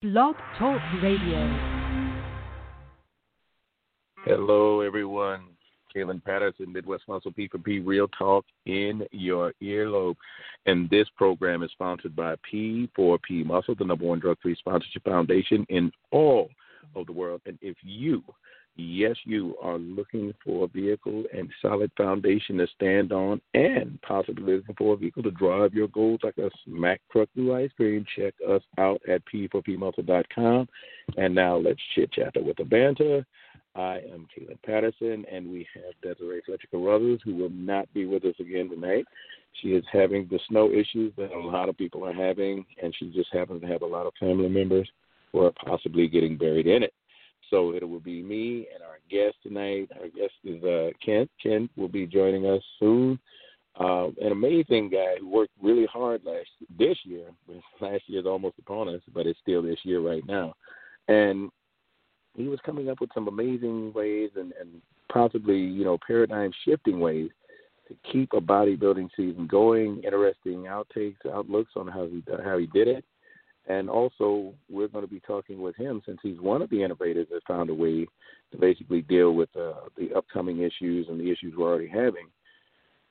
Blog Talk Radio. Hello, everyone. Kalen Patterson, Midwest Muscle P4P Real Talk in your earlobe. And this program is sponsored by P4P Muscle, the number one drug free sponsorship foundation in all of the world. And if you Yes, you are looking for a vehicle and solid foundation to stand on, and possibly looking for a vehicle to drive your goals like a smack truck through ice cream. Check us out at p4pmuscle.com. And now let's chit chat with the banter. I am Kalen Patterson, and we have Desiree Fletcher Carruthers, who will not be with us again tonight. She is having the snow issues that a lot of people are having, and she just happens to have a lot of family members who are possibly getting buried in it. So it will be me and our guest tonight. Our guest is uh, Kent. Kent will be joining us soon. Uh, an amazing guy who worked really hard last this year. Last year is almost upon us, but it's still this year right now. And he was coming up with some amazing ways and, and possibly you know paradigm shifting ways to keep a bodybuilding season going. Interesting outtakes, outlooks on how he how he did it and also, we're going to be talking with him since he's one of the innovators that found a way to basically deal with uh, the upcoming issues and the issues we're already having,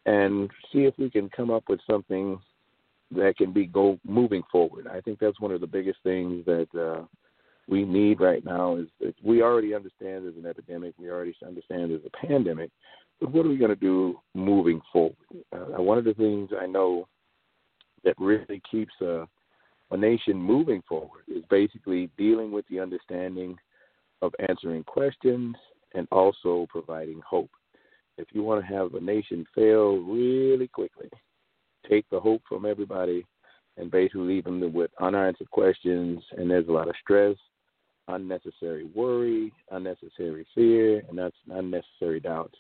and see if we can come up with something that can be go moving forward. I think that's one of the biggest things that uh, we need right now. Is that we already understand there's an epidemic, we already understand there's a pandemic, but what are we going to do moving forward? Uh, one of the things I know that really keeps uh, a nation moving forward is basically dealing with the understanding of answering questions and also providing hope. If you want to have a nation fail really quickly, take the hope from everybody and basically leave them with unanswered questions, and there's a lot of stress, unnecessary worry, unnecessary fear, and that's unnecessary doubts.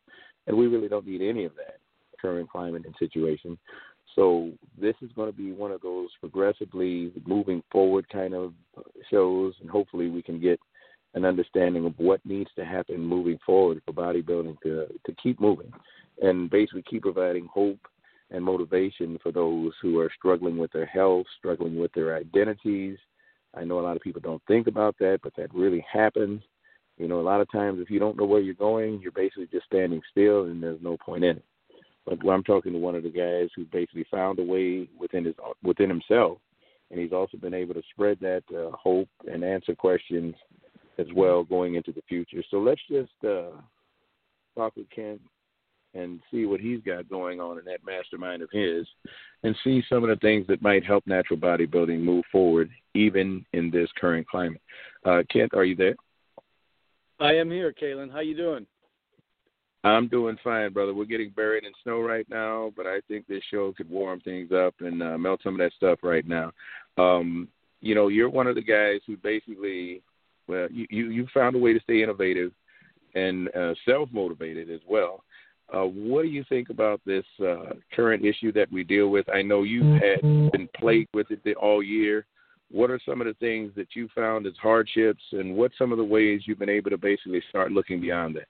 And we really don't need any of that current climate and situation. So this is going to be one of those progressively moving forward kind of shows, and hopefully we can get an understanding of what needs to happen moving forward for bodybuilding to to keep moving, and basically keep providing hope and motivation for those who are struggling with their health, struggling with their identities. I know a lot of people don't think about that, but that really happens. You know, a lot of times if you don't know where you're going, you're basically just standing still, and there's no point in it. But I'm talking to one of the guys who basically found a way within his within himself, and he's also been able to spread that uh, hope and answer questions as well going into the future. So let's just uh, talk with Ken and see what he's got going on in that mastermind of his, and see some of the things that might help natural bodybuilding move forward even in this current climate. Uh, Kent, are you there? I am here, Kalen. How you doing? I'm doing fine, brother. We're getting buried in snow right now, but I think this show could warm things up and uh, melt some of that stuff right now. Um, you know, you're one of the guys who basically, well, you you, you found a way to stay innovative and uh, self motivated as well. Uh, what do you think about this uh, current issue that we deal with? I know you've had been plagued with it all year. What are some of the things that you found as hardships, and what some of the ways you've been able to basically start looking beyond that?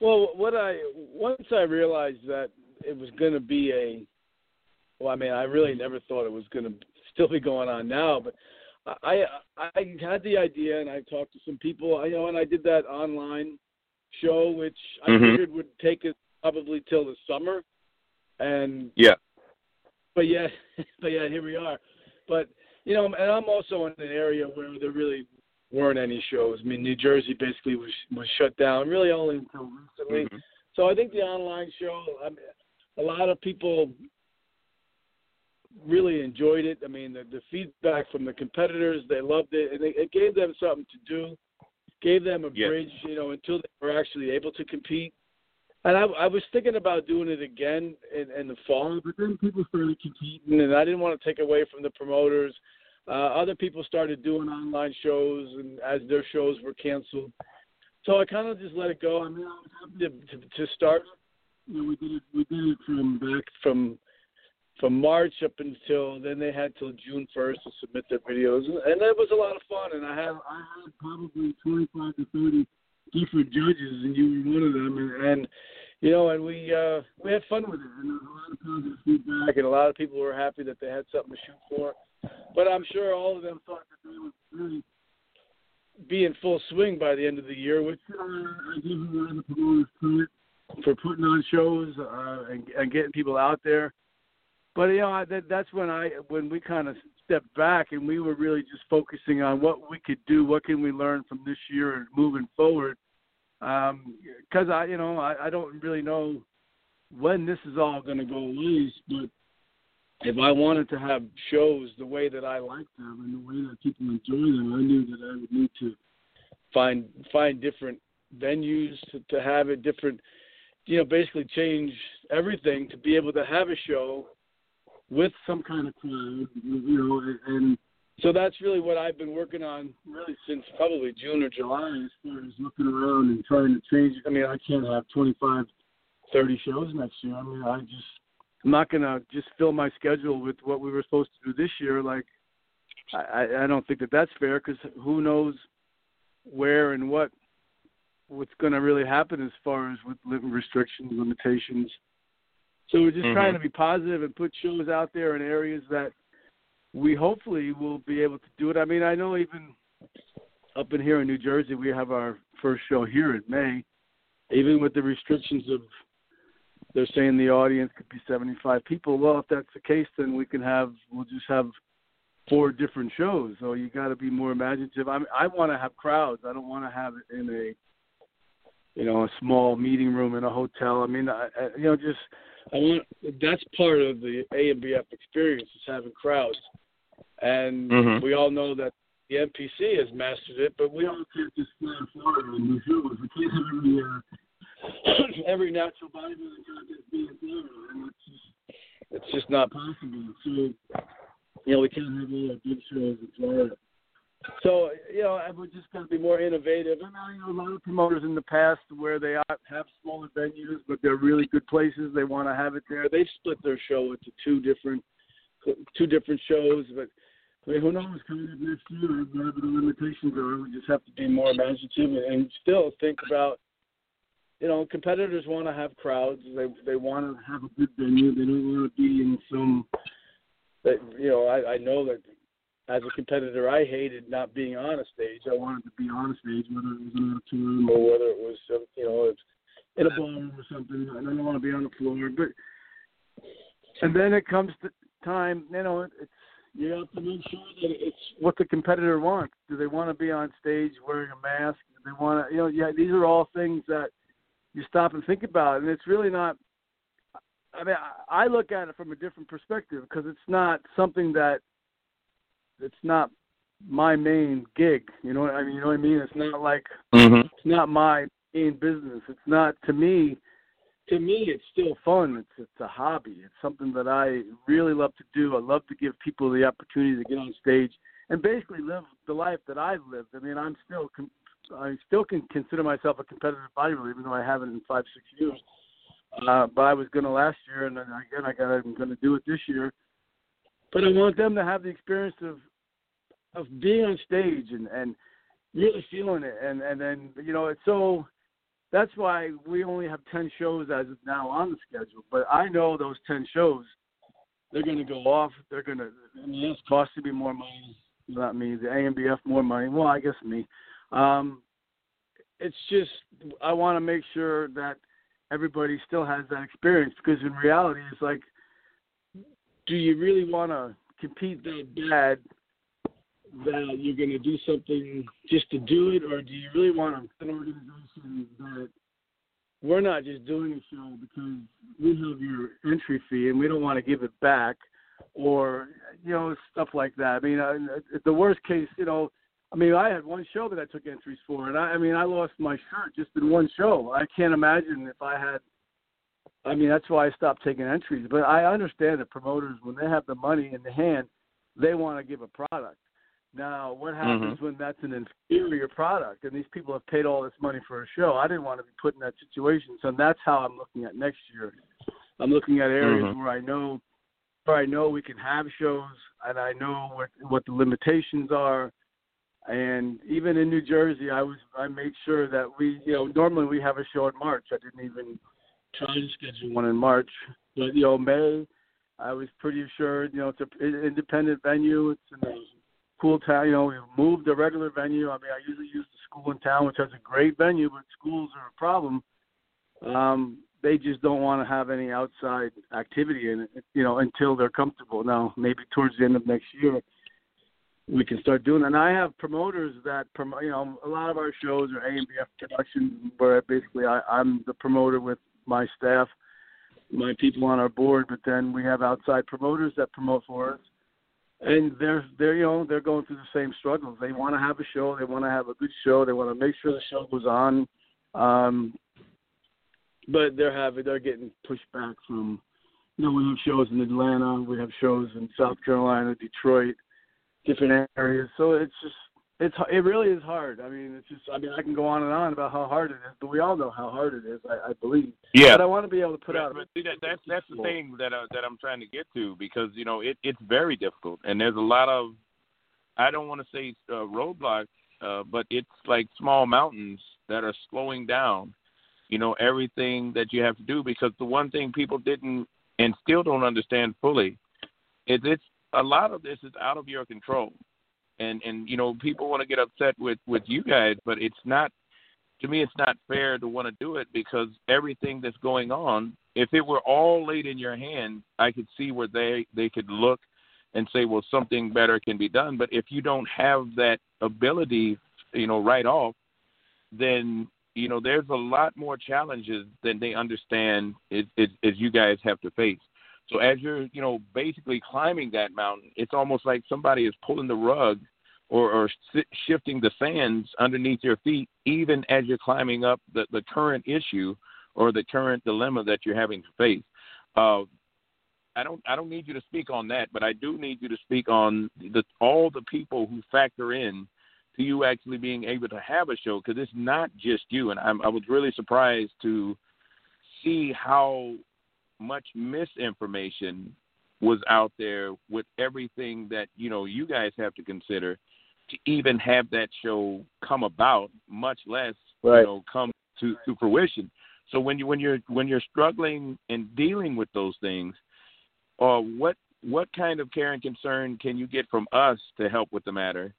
Well, what I once I realized that it was going to be a, well, I mean, I really never thought it was going to still be going on now, but I I had the idea and I talked to some people, I know, and I did that online show, which I mm-hmm. figured would take us probably till the summer, and yeah, but yeah, but yeah, here we are, but you know, and I'm also in an area where there really weren't any shows. I mean, New Jersey basically was was shut down really only until recently. Mm-hmm. So I think the online show, I mean, a lot of people really enjoyed it. I mean, the, the feedback from the competitors, they loved it, and it, it gave them something to do, gave them a yeah. bridge, you know, until they were actually able to compete. And I, I was thinking about doing it again in, in the fall, but then people started competing, and I didn't want to take away from the promoters. Uh, other people started doing online shows, and as their shows were canceled, so I kind of just let it go. I mean, I was happy to, to, to start. You know, we did it. We did it from back from from March up until then. They had till June first to submit their videos, and it was a lot of fun. And I had I had probably twenty five to thirty different judges, and you were one of them. And, and you know, and we uh, we had fun with it, and a lot of positive feedback, and a lot of people were happy that they had something to shoot for. But I'm sure all of them thought that they would really be in full swing by the end of the year, which uh, I give a lot of promoters credit for putting on shows uh, and, and getting people out there. But you know, that, that's when I when we kind of stepped back and we were really just focusing on what we could do, what can we learn from this year and moving forward because um, I, you know, I, I don't really know when this is all going to go loose, But if I wanted to have shows the way that I like them and the way that people enjoy them, I knew that I would need to find find different venues to, to have it different. You know, basically change everything to be able to have a show with some kind of crowd. You know, and so that's really what I've been working on really since probably June or July as far as looking around and trying to change. I mean, I can't have 25, 30 shows next year. I mean, I just I'm not gonna just fill my schedule with what we were supposed to do this year. Like, I I don't think that that's fair because who knows where and what what's going to really happen as far as with living restrictions, limitations. So we're just mm-hmm. trying to be positive and put shows out there in areas that we hopefully will be able to do it. I mean, I know even up in here in New Jersey, we have our first show here in May. Even with the restrictions of they're saying the audience could be 75 people. Well, if that's the case, then we can have we'll just have four different shows. So you got to be more imaginative. I mean, I want to have crowds. I don't want to have it in a you know a small meeting room in a hotel. I mean, I, I, you know, just I want that's part of the ANBF experience is having crowds, and mm-hmm. we all know that the NPC has mastered it, but we all can't just fly Florida and New Zealand. We can't have every uh, every natural contest be in Florida, and it's it's just not possible. So you know we can't have all our big shows in Florida. So you know, we're just going to be more innovative. And uh, I know a lot of promoters in the past where they have smaller venues, but they're really good places. They want to have it there. They've split their show into two different two different shows. But I mean, who knows? Coming up next year, whatever the limitations are, we just have to be more imaginative and still think about. You know, competitors want to have crowds. They they want to have a good venue. They don't want to be in some. That you know, I I know that as a competitor, I hated not being on a stage. I wanted to be on a stage, whether it was in an auditorium or whether it was, uh, you know, in a ballroom or something. I don't want to be on the floor. But and then it comes to time, you know, it's you have to make sure that it's what the competitor wants. Do they want to be on stage wearing a mask? Do they want to, you know, yeah, these are all things that you stop and think about, it, and it's really not. I mean, I look at it from a different perspective because it's not something that it's not my main gig. You know, I mean, you know what I mean. It's not like mm-hmm. it's not my main business. It's not to me. To me, it's still fun. It's it's a hobby. It's something that I really love to do. I love to give people the opportunity to get on stage and basically live the life that I've lived. I mean, I'm still I still can consider myself a competitive bodybuilder, even though I haven't in five six years. Uh, but I was going to last year, and then again I got I'm going to do it this year. But I want them to have the experience of of being on stage and and really feeling it. And and then you know it's so that's why we only have 10 shows as of now on the schedule. But i know those 10 shows they're going to go off. They're going to I mean, it's costing me more money. Not me the ANBF more money. Well i guess me um it's just i want to make sure that everybody still has that experience because in reality it's like do you really want to compete that bad that you're going to do something just to do it, or do you really want an organization that we're not just doing a show because we have your entry fee and we don't want to give it back, or you know stuff like that. I mean, uh, the worst case, you know, I mean, I had one show that I took entries for, and I, I mean, I lost my shirt just in one show. I can't imagine if I had. I mean, that's why I stopped taking entries. But I understand that promoters, when they have the money in the hand, they want to give a product. Now, what happens mm-hmm. when that's an inferior product and these people have paid all this money for a show? I didn't want to be put in that situation, so that's how I'm looking at next year. I'm looking at areas mm-hmm. where I know where I know we can have shows and I know what what the limitations are. And even in New Jersey, I was I made sure that we you know normally we have a show in March. I didn't even try to schedule one in March. But you know, May, I was pretty assured. You know, it's an independent venue. It's in a cool town. You know, we moved the regular venue. I mean, I usually use the school in town, which has a great venue, but schools are a problem. Um, they just don't want to have any outside activity in it, you know, until they're comfortable. Now, maybe towards the end of next year, we can start doing. And I have promoters that promote. You know, a lot of our shows are ANBF Productions, where basically I, I'm the promoter with my staff, my people on our board. But then we have outside promoters that promote for us, and they're they're you know they're going through the same struggles. They want to have a show. They want to have a good show. They want to make sure the show goes on. Um, but they're having they're getting pushed back from you know, we have shows in Atlanta, we have shows in South Carolina, Detroit, different areas. So it's just it's it really is hard. I mean, it's just I mean I can go on and on about how hard it is, but we all know how hard it is. I, I believe. Yeah. But I want to be able to put But- out. But see, that, that's that's the thing that uh, that I'm trying to get to because you know it it's very difficult and there's a lot of I don't want to say uh, roadblocks, uh, but it's like small mountains that are slowing down. You know everything that you have to do because the one thing people didn't and still don't understand fully is it's a lot of this is out of your control. And and you know people want to get upset with with you guys but it's not to me it's not fair to want to do it because everything that's going on if it were all laid in your hand i could see where they they could look and say well something better can be done. But if you don't have that ability you know right off then you know there's a lot more challenges than they understand is is, is you guys have to face so as you're, you know, basically climbing that mountain, it's almost like somebody is pulling the rug or, or shifting the sands underneath your feet, even as you're climbing up the, the current issue or the current dilemma that you're having to face. Uh, I don't, I don't need you to speak on that, but I do need you to speak on the all the people who factor in to you actually being able to have a show because it's not just you. And I'm, I was really surprised to see how much misinformation was out there with everything that you know you guys have to consider to even have that show come about, much less Right. you know come to, to fruition. So when you when you're when you're struggling and dealing with those things, uh, what what kind of care and concern can you get from us to help with the matter,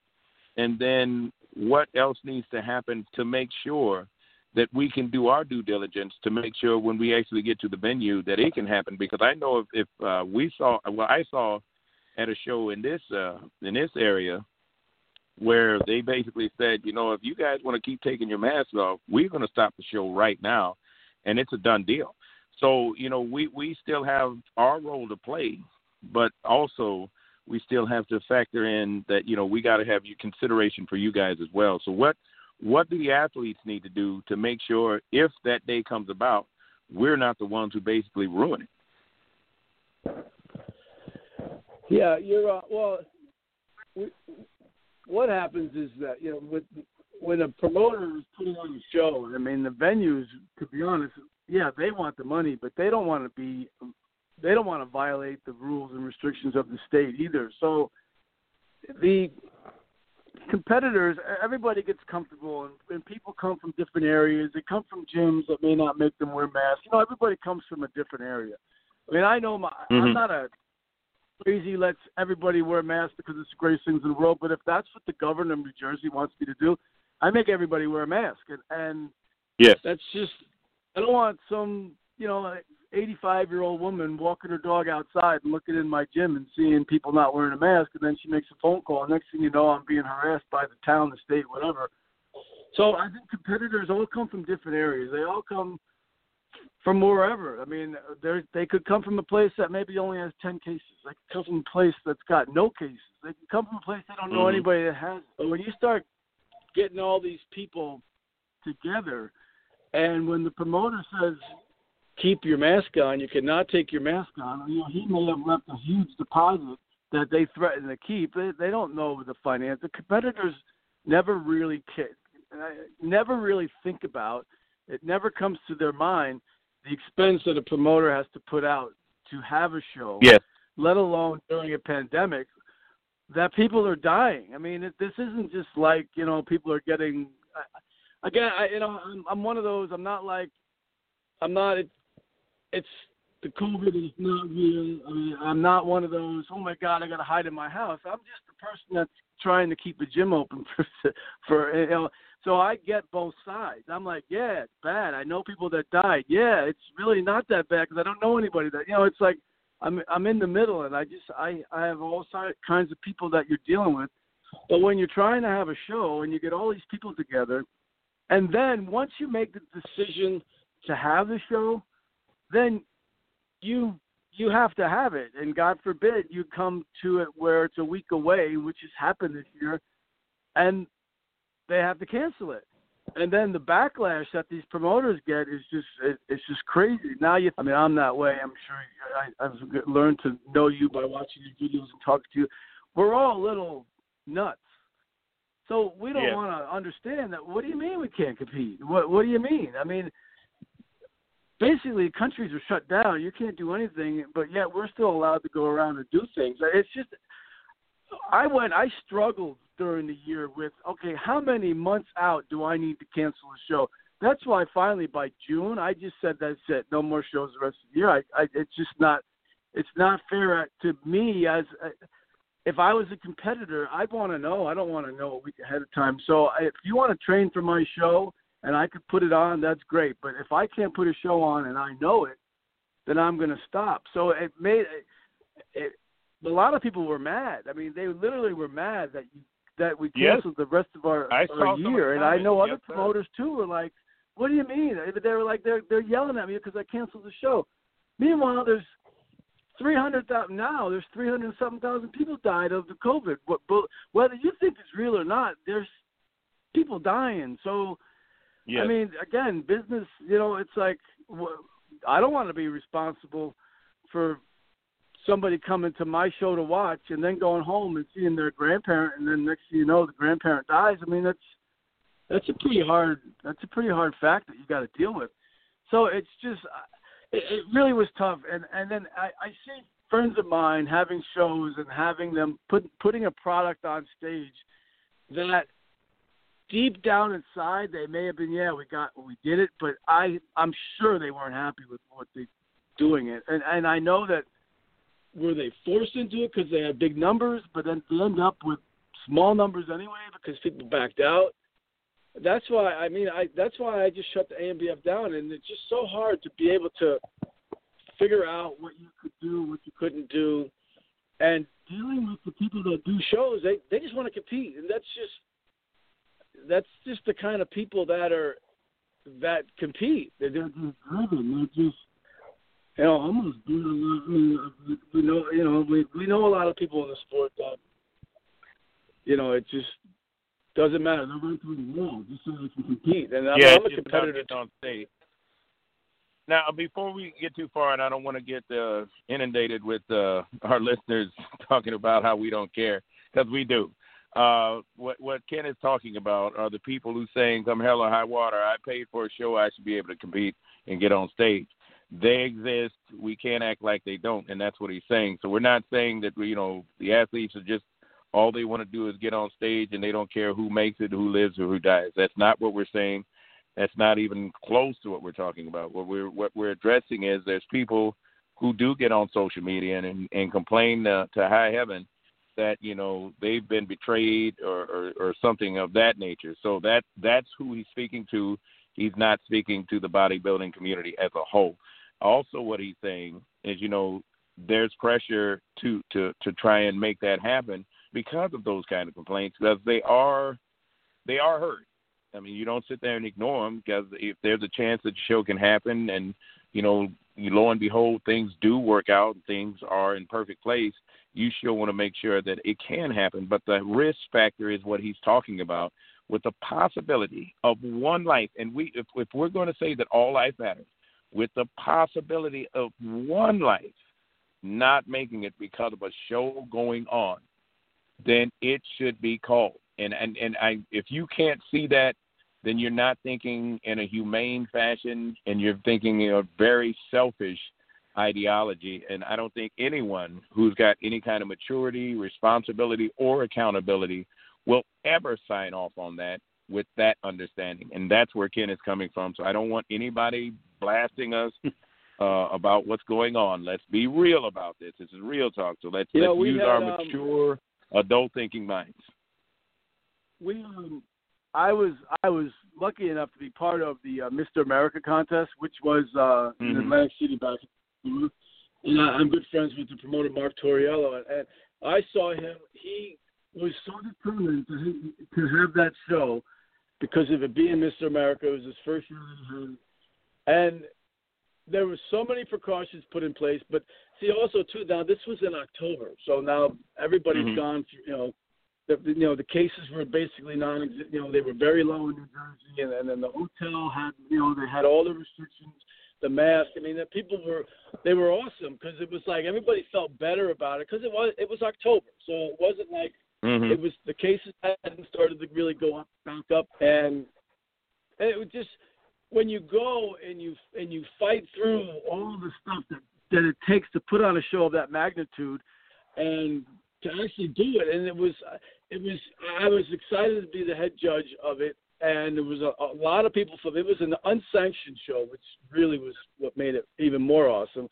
and then what else needs to happen to make sure that we can do our due diligence to make sure when we actually get to the venue that it can happen. Because I know if, if uh, we saw, well, I saw at a show in this uh, in this area where they basically said, you know, if you guys want to keep taking your masks off, we're going to stop the show right now, and it's a done deal. So you know, we we still have our role to play, but also we still have to factor in that you know we got to have your consideration for you guys as well. So what what do the athletes need to do to make sure if that day comes about, we're not the ones who basically ruin it? Yeah, you're uh, well. We, what happens is that you know, with when a promoter is putting on a show, I mean, the venues, to be honest, yeah, they want the money, but they don't want to be, they don't want to violate the rules and restrictions of the state either. So, the competitors, everybody gets comfortable, and, and people come from different areas. They come from gyms that may not make them wear masks. You know, everybody comes from a different area. I mean, I know my, I'm Mhm. not a crazy lets everybody wear masks because it's the greatest things in the world. But if that's what the governor of New Jersey wants me to do, I make everybody wear a mask, and and Yes. that's just I don't want some you know an 85 year old woman walking her dog outside and looking in my gym and seeing people not wearing a mask, and then she makes a phone call. Next thing you know, I'm being harassed by the town, the state, whatever. So I think competitors all come from different areas. They all come from wherever. I mean, they they could come from a place that maybe only has 10 cases. They could come from a place that's got no cases. They can come from a place they don't know Mhm. anybody that has. it. But when you start getting all these people together, and when the promoter says keep your mask on, you cannot take your mask on. You know, he may have left a huge deposit that they threaten to keep. They, they don't know the finance. The competitors never really uh, never really think about. It never comes to their mind the expense that a promoter has to put out to have a show. Yes. Let alone during a pandemic, that people are dying. I mean, it, this isn't just like you know people are getting. Again, I, you know, I'm, I'm one of those. I'm not like, I'm not it's the COVID is not real. I mean, I'm not one of those. Oh my God, I got to hide in my house. I'm just the person that's trying to keep a gym open for for you know. So I get both sides. I'm like, yeah, it's bad. I know people that died. Yeah, it's really not that bad because I don't know anybody that you know. It's like I'm I'm in the middle, and I just I I have all kinds of people that you're dealing with. But when you're trying to have a show and you get all these people together, and then once you make the decision to have the show, then you you have to have it, and God forbid you come to it where it's a week away, which has happened this year, and they have to cancel it. And then the backlash that these promoters get is just it, it's just crazy. Now you, I mean, I'm that way. I'm sure I, I've learned to know you by watching your videos and talking to you. We're all little nuts. So we don't yeah. want to understand that. What do you mean we can't compete? What What do you mean? I mean, basically countries are shut down. You can't do anything, but yet we're still allowed to go around and do things. It's just I went I struggled during the year with okay, how many months out do I need to cancel a show? That's why finally by June I just said that's it, no more shows the rest of the year. I, I it's just not it's not fair to me as if I was a competitor, I'd want to know. I don't want to know a week ahead of time. So if you want to train for my show and I could put it on, that's great. But if I can't put a show on and I know it, then I'm going to stop. So it made it, it, a lot of people were mad. I mean, they literally were mad that you that we canceled yes. the rest of our, I our year. And I know other yes, promoters too were like, "What do you mean?" They were like, "They're they're yelling at me because I canceled the show." Meanwhile, there's three hundred thousand now. There's three hundred something thousand people died of the COVID. What, whether you think it's real or not, there's people dying. So Yes. I mean, again, business. You know, it's like I don't want to be responsible for somebody coming to my show to watch and then going home and seeing their grandparent, and then next thing you know, the grandparent dies. I mean, that's that's a pretty hard that's a pretty hard fact that you got to deal with. So it's just it, it really was tough. And and then I, I see friends of mine having shows and having them put putting a product on stage that deep down inside they may have been yeah we got we did it but i i'm sure they weren't happy with what they doing it. And and i know that were they forced into it because they had big numbers but then they end up with small numbers anyway because people backed out? That's why i mean i that's why i just shut the ANBF down and it's just so hard to be able to figure out what you could do what you couldn't do. And dealing with the people that do shows they they just want to compete and that's just that's just the kind of people that are that compete. They're, they're just driven. They're just you know almost doing a lot. I mean, we know you know we we know a lot of people in the sport that you know it just doesn't matter. They're right through the wall just so they can compete. And I'm, yeah, I'm a competitor. on stage. Now, before we get too far, and I don't want to get uh, inundated with uh, our listeners talking about how we don't care, because we do uh, what what Ken is talking about are the people who saying, "Come hell or high water, I paid for a show, I should be able to compete and get on stage." They exist. We can't act like they don't, and that's what he's saying. So we're not saying that you know the athletes are just all they want to do is get on stage and they don't care who makes it, who lives, or who dies. That's not what we're saying. That's not even close to what we're talking about. What we're what we're addressing is there's people who do get on social media and and complain to high heaven that you know they've been betrayed or, or, or something of that nature. So that that's who he's speaking to. He's not speaking to the bodybuilding community as a whole. Also, what he's saying is, you know, there's pressure to to to try and make that happen because of those kind of complaints because they are they are hurt. I mean, you don't sit there and ignore them because if there's a chance that show can happen and you know, lo and behold, things do work out, and things are in perfect place you still want to make sure that it can happen. But the risk factor is what he's talking about with the possibility of one life. And we, if, if we're going to say that all life matters, with the possibility of one life not making it because of a show going on, then it should be called. And and and I, if you can't see that, then you're not thinking in a humane fashion, and you're thinking in a very selfish ideology. And I don't think anyone who's got any kind of maturity, responsibility, or accountability will ever sign off on that with that understanding. And that's where Ken is coming from. So I don't want anybody blasting us uh, about what's going on. Let's be real about this. This is real talk. So let's, You let's we use had, our um, mature adult thinking minds. we um, I was I was lucky enough to be part of the uh, Mr. America contest, which was uh, in Mhm. Atlantic City back. in And I, I'm good friends with the promoter Mark Torriello, and, and I saw him. He was so determined to to have that show because of it being Mr. America. It was his first year and there were so many precautions put in place. But see, also too, now this was in October, so now everybody's Mhm. gone. Through, you know, the, the- you know the cases were basically non you know they were very low in New Jersey and, and then the hotel had you know they had all the restrictions the mask. I mean the people were they were awesome because it was like everybody felt better about it because it was it was October. So it wasn't like Mm-hmm. it was the cases hadn't started to really go up back up. And, and it was just when you go and you and you fight through all the stuff that that it takes to put on a show of that magnitude and to actually do it. And it was it was I was excited to be the head judge of it and there was a, a lot of people from it was an unsanctioned show which really was what made it even more awesome.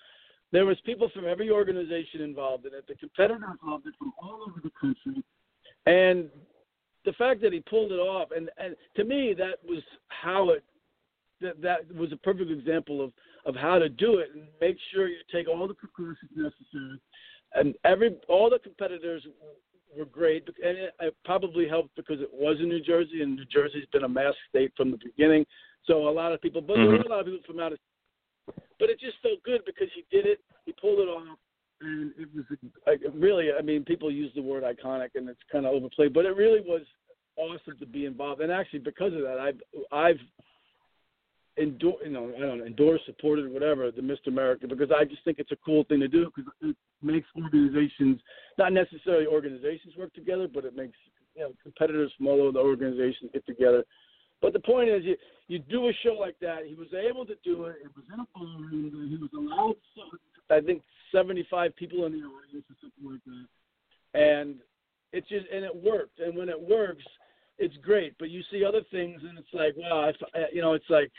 There was people from every organization involved in it. The competitors involved it from all over the country. And the fact that he pulled it off and and to me that was how it that that was a perfect example of of how to do it and make sure you take all the precautions necessary. And every all the competitors were great and it, it probably helped because it was in New Jersey and New Jersey's been a mask state from the beginning. So a lot of people but there were mm-hmm. a lot of people from out of but it just felt good because he did it he pulled it off and it was like really I mean people use the word iconic and it's kind of overplayed but it really was awesome to be involved. And actually because of that I've I've endor you know I don't know endorsed supported whatever the Mr. America because I just think it's a cool thing to do because it makes organizations not necessarily organizations work together but it makes you know competitors from all over the organizations get together but the point is, you you do a show like that. He was able to do it. It was in a ballroom. He was allowed, I think, 75 people in the audience or something like that. And it's just and it worked. And when it works, it's great. But you see other things, and it's like, wow, I, you know, it's like,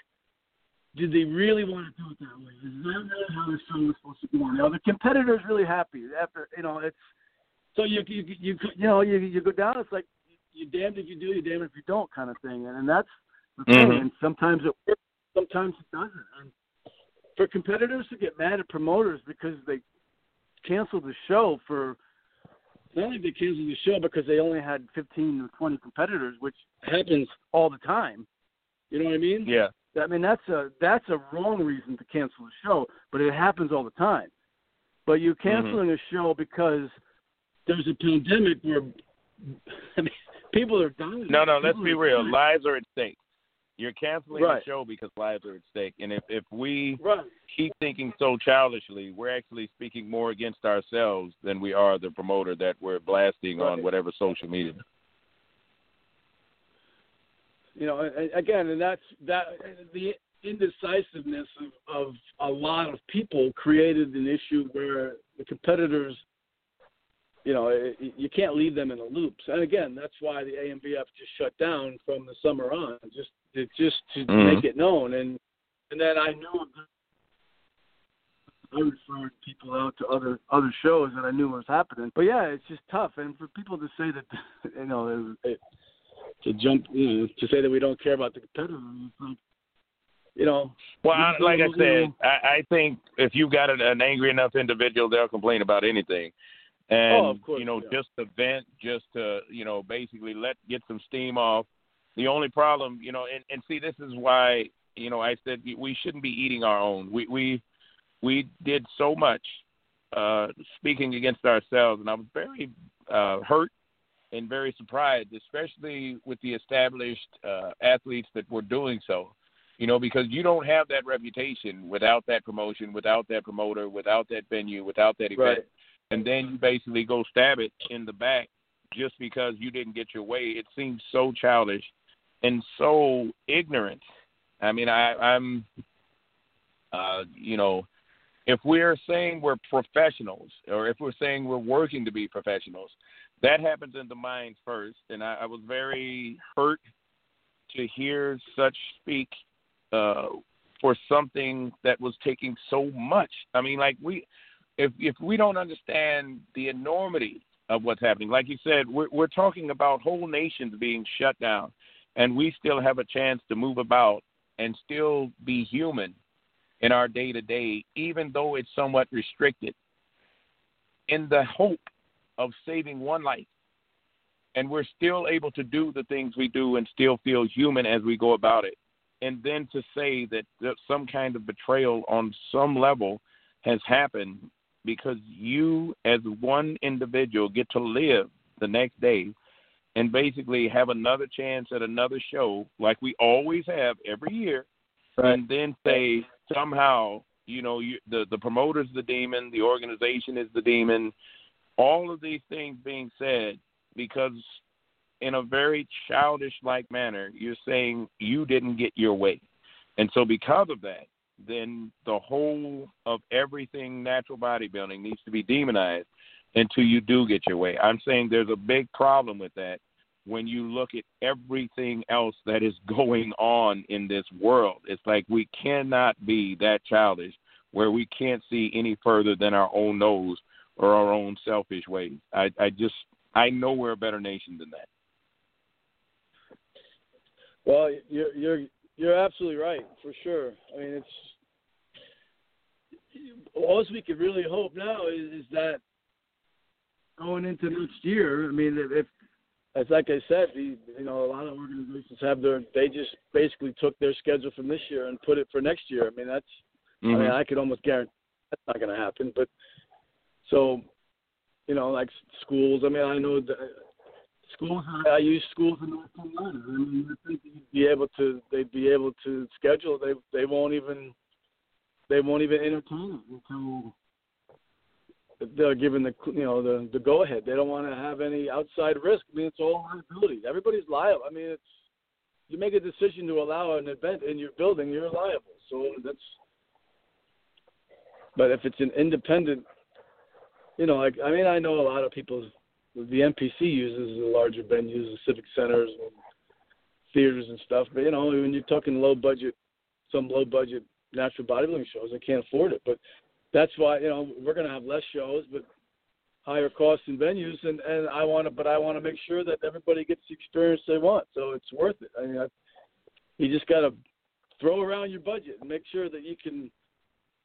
did they really want to do it that way? Is that really how the show was supposed to go on? Now the competitor's really happy after, you know, it's so you you you you know you you go down. It's like you damned if you do, you damned if you don't, kind of thing. And, and that's the thing. Mhm. And sometimes it works, sometimes it doesn't. And for competitors to get mad at promoters because they canceled the show for not only they canceled the show because they only had 15 or 20 competitors, which happens all the time. You know what I mean? Yeah. I mean that's a that's a wrong reason to cancel a show, but it happens all the time. But you're mm-hmm. canceling a show because there's a pandemic where I mean, people are dying. No, no. Let's be real. dying. Lives are at stake. You're canceling Right. the show because lives are at stake, and if if we Right. keep thinking so childishly, we're actually speaking more against ourselves than we are the promoter that we're blasting on whatever social media. You know, again, and that's that the indecisiveness of, of a lot of people created an issue where the competitors, you know, you can't leave them in the loops. And again, that's why the ANBF just shut down from the summer on, just to, just to Mhm. make it known. And and then I knew I referred people out to other other shows that I knew what was happening. But yeah, it's just tough. And for people to say that, you know, it, it, to jump, you know, to say that we don't care about the competitors, you know. Well, I, like I said, I, I think if you've got an, an angry enough individual, they'll complain about anything. And Oh, of course, you know, yeah. just to vent, just to you know, basically let get some steam off. The only problem, you know, and, and see, this is why you know I said we shouldn't be eating our own. We we we did so much uh, speaking against ourselves, and I was very uh, hurt and very surprised, especially with the established uh, athletes that were doing so. You know, because you don't have that reputation without that promotion, without that promoter, without that venue, without that event, Right. and then you basically go stab it in the back just because you didn't get your way. It seems so childish and so ignorant. I mean, I, I'm, uh, you know, if we're saying we're professionals or if we're saying we're working to be professionals, that happens in the mind first. And I, I was very hurt to hear such speak uh, for something that was taking so much. I mean, like we, if if we don't understand the enormity of what's happening, like you said, we're we're talking about whole nations being shut down, and we still have a chance to move about and still be human in our day to day, even though it's somewhat restricted, in the hope of saving one life. And we're still able to do the things we do and still feel human as we go about it and then to say that, some kind of betrayal on some level has happened because you as one individual get to live the next day and basically have another chance at another show like we always have every year right. and then say somehow you know you, the the promoter's the demon the organization is the demon all of these things being said because in a very childish like manner, you're saying you didn't get your way. And so because of that, then the whole of everything natural bodybuilding needs to be demonized until you do get your way. I'm saying there's a big problem with that when you look at everything else that is going on in this world. It's like we cannot be that childish where we can't see any further than our own nose or our own selfish ways. I, I just I know we're a better nation than that. Well, you're you're you're absolutely right for sure. I mean, it's all we could really hope now is, is that going into next year. I mean, if as like I said, the, you know, a lot of organizations have their they just basically took their schedule from this year and put it for next year. I mean, that's mm-hmm. I mean, I could almost guarantee that's not going to happen. But so, you know, like schools. I mean, I know that schools. I use schools in North Carolina. I mean, I think you'd be able to. They'd be able to schedule. They they won't even. They won't even entertain it until they're given the you know the the go ahead. They don't want to have any outside risk. I mean, it's all liability. Everybody's liable. I mean, it's you make a decision to allow an event in your building, you're liable. So that's. But if it's an independent, you know, like I mean, I know a lot of people the NPC uses the larger venues, the civic centers, and theaters and stuff. But you know, when you're talking low budget, some low budget natural bodybuilding shows, they can't afford it. But that's why you know we're going to have less shows, but higher costs in venues. And and I want to, but I want to make sure that everybody gets the experience they want. So it's worth it. I mean, I, you just got to throw around your budget and make sure that you can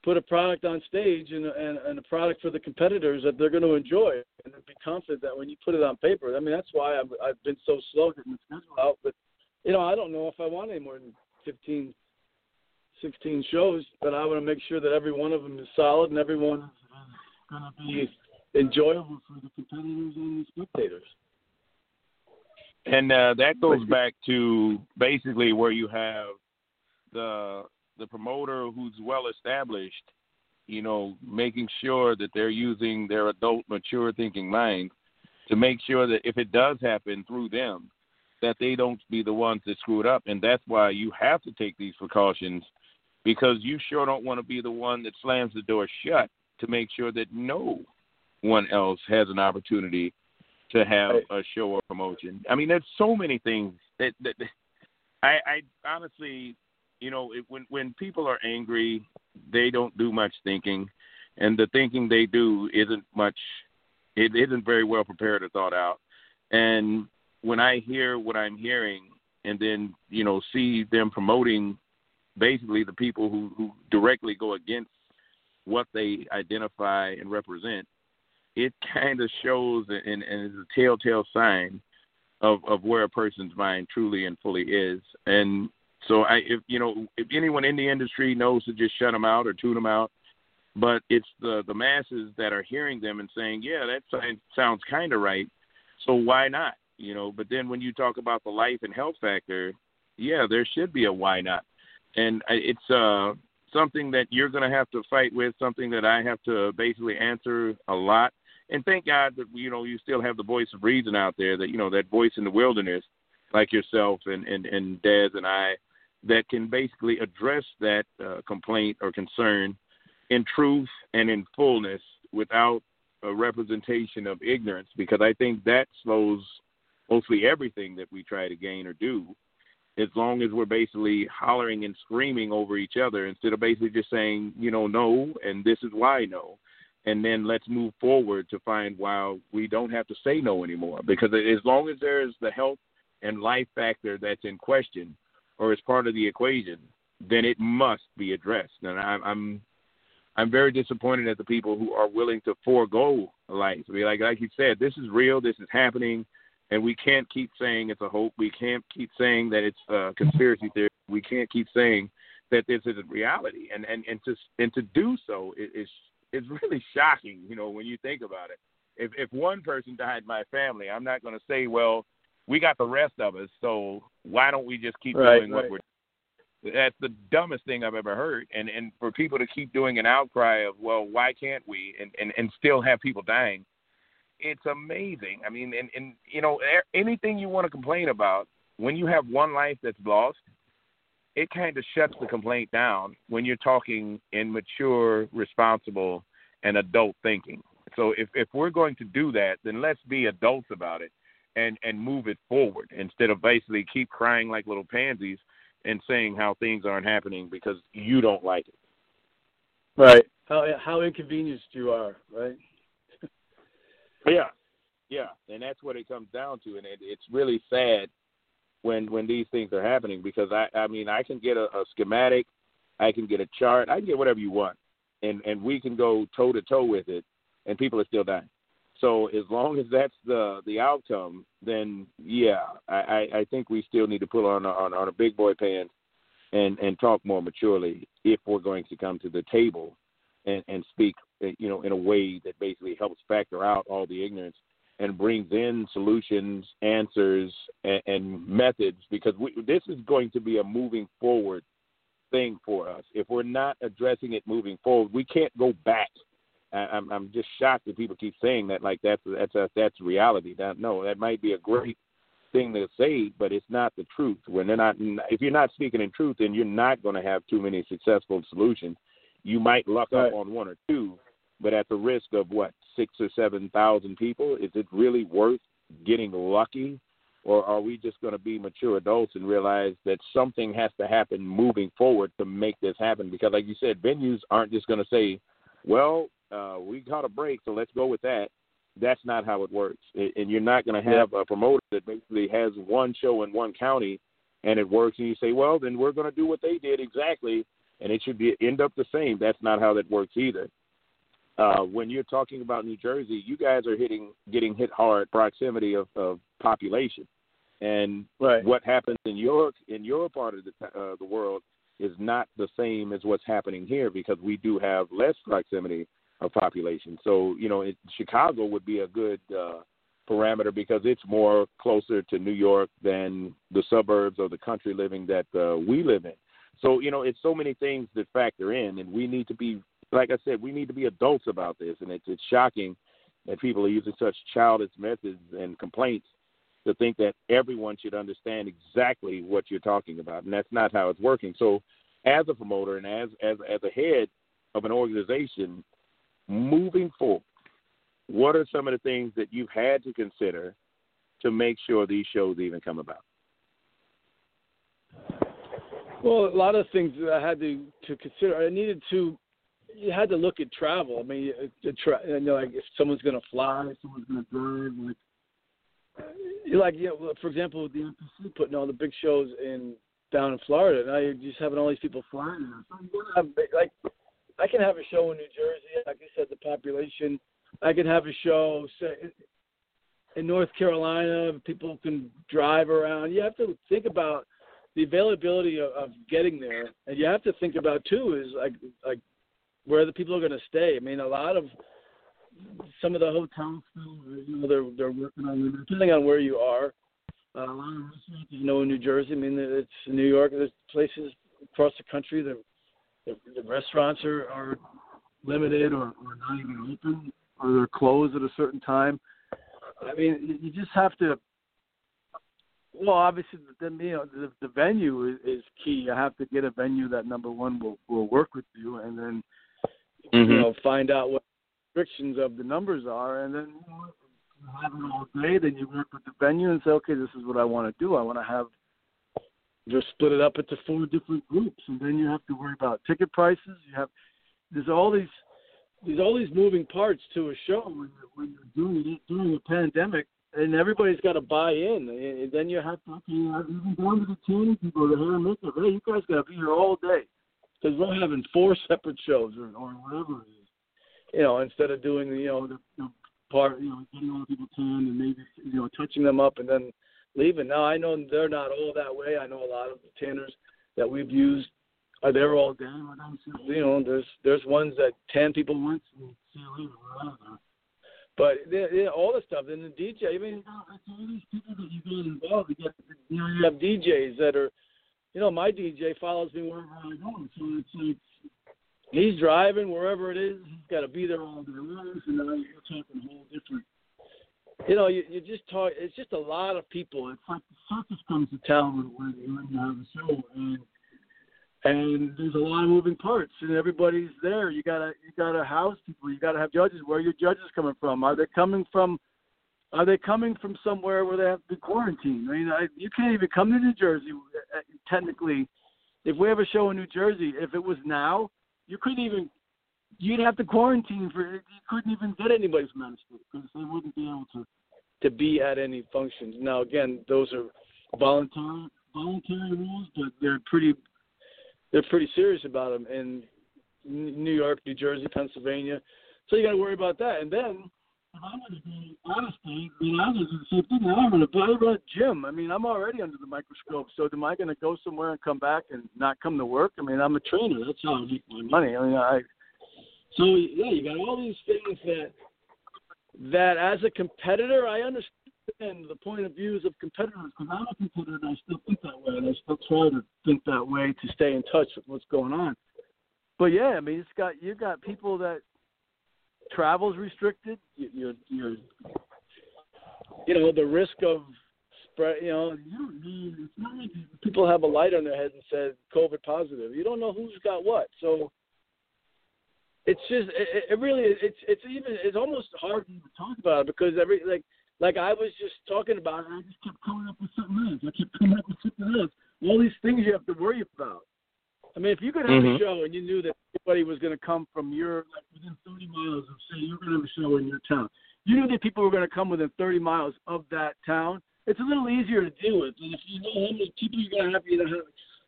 put a product on stage and, and, and a product for the competitors that they're going to enjoy and be confident that when you put it on paper. I mean, that's why I've, I've been so slow getting the schedule out. But, you know, I don't know if I want any more than 15, 16 shows, but I want to make sure that every one of them is solid and everyone is going to be enjoyable for the competitors and the spectators. And uh, that goes back to basically where you have the the promoter who's well established, you know, making sure that they're using their adult, mature thinking mind to make sure that if it does happen through them, that they don't be the ones that screw it up. And that's why you have to take these precautions because you sure don't want to be the one that slams the door shut to make sure that no one else has an opportunity to have a show or promotion. I mean, there's so many things that, that I, I honestly you know, it, when when people are angry, they don't do much thinking, and the thinking they do isn't much. It isn't very well prepared or thought out. And when I hear what I'm hearing, and then you know see them promoting basically the people who who directly go against what they identify and represent, it kind of shows and, and is a telltale sign of of where a person's mind truly and fully is. And so I, if you know, if anyone in the industry knows to just shut them out or tune them out, but it's the the masses that are hearing them and saying, yeah, that sounds kind of right. So why not? You know. But then when you talk about the life and health factor, yeah, there should be a why not, and it's uh something that you're going to have to fight with, something that I have to basically answer a lot. And thank God that you know you still have the voice of reason out there, that you know that voice in the wilderness, like yourself and and and Dez and I that can basically address that uh, complaint or concern in truth and in fullness without a representation of ignorance because I think that slows mostly everything that we try to gain or do. as long as we're basically hollering and screaming over each other instead of basically just saying, you know, no, and this is why no. And then let's move forward to find why we don't have to say no anymore. Because as long as there's the health and life factor that's in question or is part of the equation, then it must be addressed. And I'm I'm I'm very disappointed at the people who are willing to forego life. I mean, like like you said, this is real. This is happening, and we can't keep saying it's a hope. We can't keep saying that it's a conspiracy theory. We can't keep saying that this is a reality. And and and to and to do so is is really shocking. You know, when you think about it. If if one person died in my family, I'm not going to say, well, we got the rest of us, so why don't we just keep right, doing right. what we're doing? that's the dumbest thing I've ever heard. And and for people to keep doing an outcry of, well, why can't we, and and, and still have people dying, it's amazing. I mean, and and you know, anything you want to complain about, when you have one life that's lost, it kind of shuts the complaint down when you're talking in mature, responsible, and adult thinking. So if if we're going to do that, then let's be adults about it and and move it forward instead of basically keep crying like little pansies and saying how things aren't happening because you don't like it. Right. How how inconvenienced you are, right? yeah, yeah, and that's what it comes down to, and it, it's really sad when when these things are happening because I I mean I can get a, a schematic, I can get a chart, I can get whatever you want, and and we can go toe to toe with it, and people are still dying. So as long as that's the the outcome, then yeah, I, I think we still need to put on on, on a big boy pants and and talk more maturely if we're going to come to the table and and speak uh, you know in a way that basically helps factor out all the ignorance and brings in solutions, answers, and, and methods because we, this is going to be a moving forward thing for us. If we're not addressing it moving forward, we can't go back I'm I'm just shocked that people keep saying that like that's that's a, that's reality. That no, that might be a great thing to say, but it's not the truth. When they're not, if you're not speaking in truth, then you're not going to have too many successful solutions. You might luck right. up on one or two, but at the risk of what six or seven thousand people, is it really worth getting lucky? Or are we just going to be mature adults and realize that something has to happen moving forward to make this happen? Because, like you said, venues aren't just going to say, well, uh, we caught a break, so let's go with that. That's not how it works, and you're not going to have a promoter that basically has one show in one county, and it works, and you say, well, then we're going to do what they did exactly, and it should be end up the same. That's not how that works either. Uh, when you're talking about New Jersey, you guys are hitting getting hit hard proximity of, of population, and right. what happens in your in your part of the uh, the world is not the same as what's happening here because we do have less proximity of population. So you know, it, Chicago would be a good uh, parameter because it's more closer to New York than the suburbs or the country living that uh, we live in. So you know, it's so many things that factor in, and we need to be, like I said, we need to be adults about this. And it's it's shocking that people are using such childish methods and complaints to think that everyone should understand exactly what you're talking about, and that's not how it's working. So, as a promoter and as as as a head of an organization, moving forward, what are some of the things that you've had to consider to make sure these shows even come about? Well, a lot of things that I had to to consider. I needed to. You had to look at travel. I mean, uh, the tra- you know, like if someone's going to fly, if someone's going to drive. Like, like, you know, for example, the NPC putting all the big shows in down in Florida. Now you're just having all these people flying. So you have like I can have a show in New Jersey. Like you said, the population. I can have a show say, in North Carolina. People can drive around. You have to think about the availability of, of getting there, and you have to think about too is like like where the people are going to stay. I mean, a lot of some of the hotels, you know, they're they're working on depending on where you are. Uh, a lot of restaurants, you know, in New Jersey. I mean, it's New York. There's places across the country that the, the restaurants are, are limited or, or not even open or they're closed at a certain time. I mean, you just have to. Well, obviously, then you know the, the venue is, is key. You have to get a venue that number one will will work with you, and then mm-hmm. you know find out what restrictions of the numbers are, and then you know, have it all day. Then you work with the venue and say, okay, this is what I want to do. I want to have just split it up into four different groups, and then you have to worry about ticket prices. You have there's all these there's all these moving parts to a show when you're, when you're doing it during a pandemic, and everybody's got to buy in. And then you have to okay, even down to the tanning people, the hair and makeup. Hey, you guys got to be here all day because we're having four separate shows or, or whatever it is. You know, instead of doing the you know the, the part, you know, getting all the people tanned and maybe you know touching them up and then leaving. Now I know they're not all that way. I know a lot of the tanners that we've used are there all day. You know, there's there's ones that tan people once and see you later. But yeah, all the stuff. And the DJ, I mean, all these people that you get involved. You you have DJs that are, you know, my DJ follows me wherever I go. So it's like he's driving wherever it is. He's got to be there all day long. So now you're talking a whole different you know, you, you just talk. It's just a lot of people. It's like the circus comes to town when, when you have a show, and and there's a lot of moving parts, and everybody's there. You gotta you gotta house people. You gotta have judges. Where are your judges coming from? Are they coming from? Are they coming from somewhere where they have to be quarantined? I mean, I, you can't even come to New Jersey. Uh, technically, if we have a show in New Jersey, if it was now, you couldn't even you'd have to quarantine for. You couldn't even get anybody's medicine because they wouldn't be able to to be at any functions. Now, again, those are voluntary voluntary rules, but they're pretty they're pretty serious about them in New York, New Jersey, Pennsylvania. So you got to worry about that. And then if I'm going to be honestly, being honest, the same thing. I'm going to a gym. I mean, I'm already under the microscope. So am I going to go somewhere and come back and not come to work? I mean, I'm a trainer. That's how I make my money. I mean, I so yeah, you got all these things that that as a competitor, I understand the point of views of competitors because I'm a competitor and I still think that way, and I still try to think that way to stay in touch with what's going on. But yeah, I mean, it's got you got people that travel's restricted. You, you're you're you know the risk of spread. You know, you don't need. It's not like people have a light on their head and said COVID positive. You don't know who's got what, so it's just it, it really it's it's even it's almost hard to talk about it because every like like I was just talking about it, I just kept coming up with something else. I kept coming up with something else. All these things you have to worry about. I mean, if you could have mm-hmm. a show and you knew that everybody was going to come from your like within 30 miles of say you're going to have a show in your town, you knew that people were going to come within 30 miles of that town. It's a little easier to deal with. And if you know how many people you're going to have, you know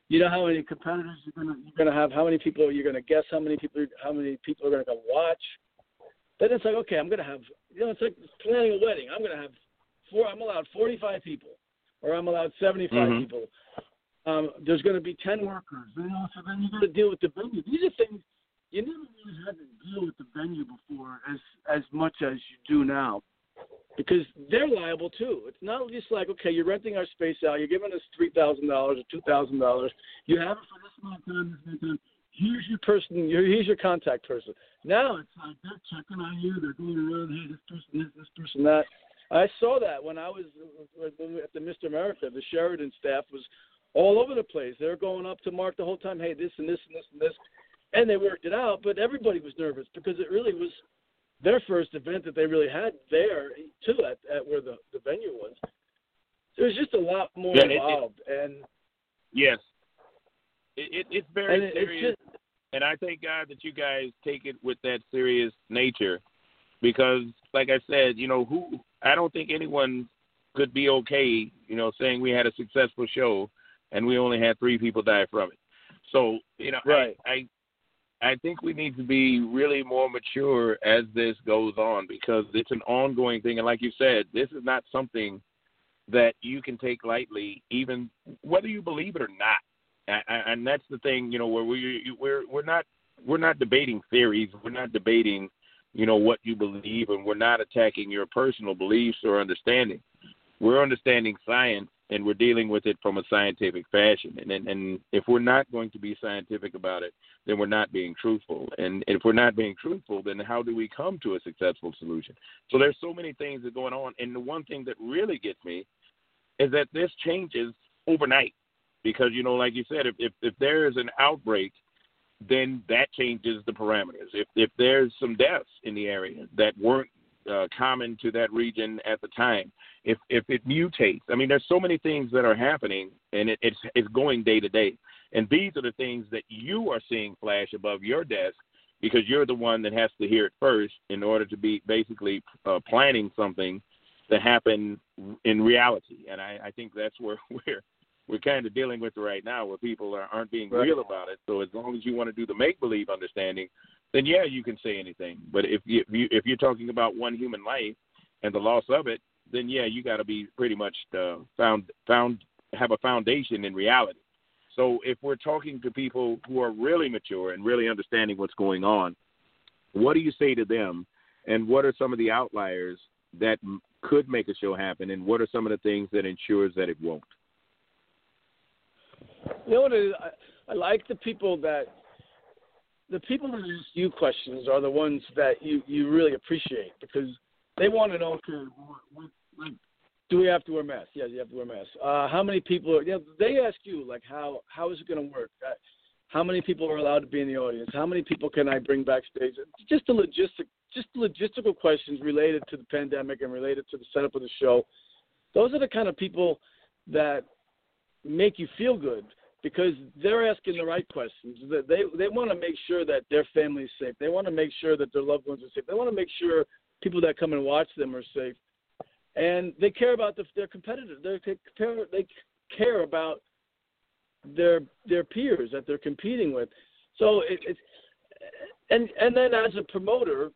you know how many competitors you're gonna you're gonna have, how many people are you're gonna guess, how many people how many people are gonna go watch. Then it's like, okay, I'm gonna have you know, it's like planning a wedding. I'm gonna have four I'm allowed forty five people or I'm allowed seventy five mm-hmm. people. Um, there's gonna be ten workers, you know, so then you gotta deal with the venue. These are things you never really had to deal with the venue before as as much as you do now because they're liable too. It's not just like okay, you're renting our space out, you're giving us three thousand dollars or two thousand dollars. You have it for this amount of time, this amount time. Here's your person. Here's your contact person. Now it's like they're checking on you. They're going around. Hey, this person, this, this person, that. I saw that when I was uh, at the Mr. America. The Sheraton staff was all over the place. They were going up to Mark the whole time. Hey, this and this and this and this, and they worked it out. But everybody was nervous because it really was their first event that they really had there too at, at where the, the venue was. There was just a lot more yeah, involved, it, it, and yes, it, it's very and serious. Just, and I thank God that you guys take it with that serious nature, because, like I said, you know, who I don't think anyone could be okay, you know, saying we had a successful show and we only had three people die from it. So, you know, right. I, I I think we need to be really more mature as this goes on because it's an ongoing thing. And like you said, this is not something that you can take lightly, even whether you believe it or not. And that's the thing, you know, where we we're we're not we're not debating theories. We're not debating, you know, what you believe, and we're not attacking your personal beliefs or understanding. We're understanding science and we're dealing with it from a scientific fashion. And, and and if we're not going to be scientific about it, then we're not being truthful. And if we're not being truthful, then how do we come to a successful solution? So there's so many things that are going on. And the one thing that really gets me is that this changes overnight. Because you know, like you said, if if, if there is an outbreak, then that changes the parameters. If if there's some deaths in the area that weren't uh, common to that region at the time. If if it mutates, I mean, there's so many things that are happening, and it, it's it's going day to day. And these are the things that you are seeing flash above your desk because you're the one that has to hear it first in order to be basically uh, planning something to happen in reality. And I, I think that's where we're we're kind of dealing with right now, where people are, aren't being right. real about it. So as long as you want to do the make believe understanding, then yeah, you can say anything. But if you, if you if you're talking about one human life and the loss of it, then yeah, you got to be pretty much uh, found found have a foundation in reality. So if we're talking to people who are really mature and really understanding what's going on, what do you say to them? And what are some of the outliers that could make a show happen? And what are some of the things that ensures that it won't? You know what it is? I, I like the people that the people that ask you questions are the ones that you you really appreciate because they want to know okay, do we have to wear masks? Yes, you have to wear masks. Uh, how many people? Are, you know, they ask you like how how is it going to work? Uh, how many people are allowed to be in the audience? How many people can I bring backstage? Just the logistic, just the logistical questions related to the pandemic and related to the setup of the show. Those are the kind of people that make you feel good because they're asking the right questions. They they want to make sure that their family is safe. They want to make sure that their loved ones are safe. They want to make sure people that come and watch them are safe and they care about the, their competitors. They care, they care about their their peers that they're competing with. So it, it's and and then as a promoter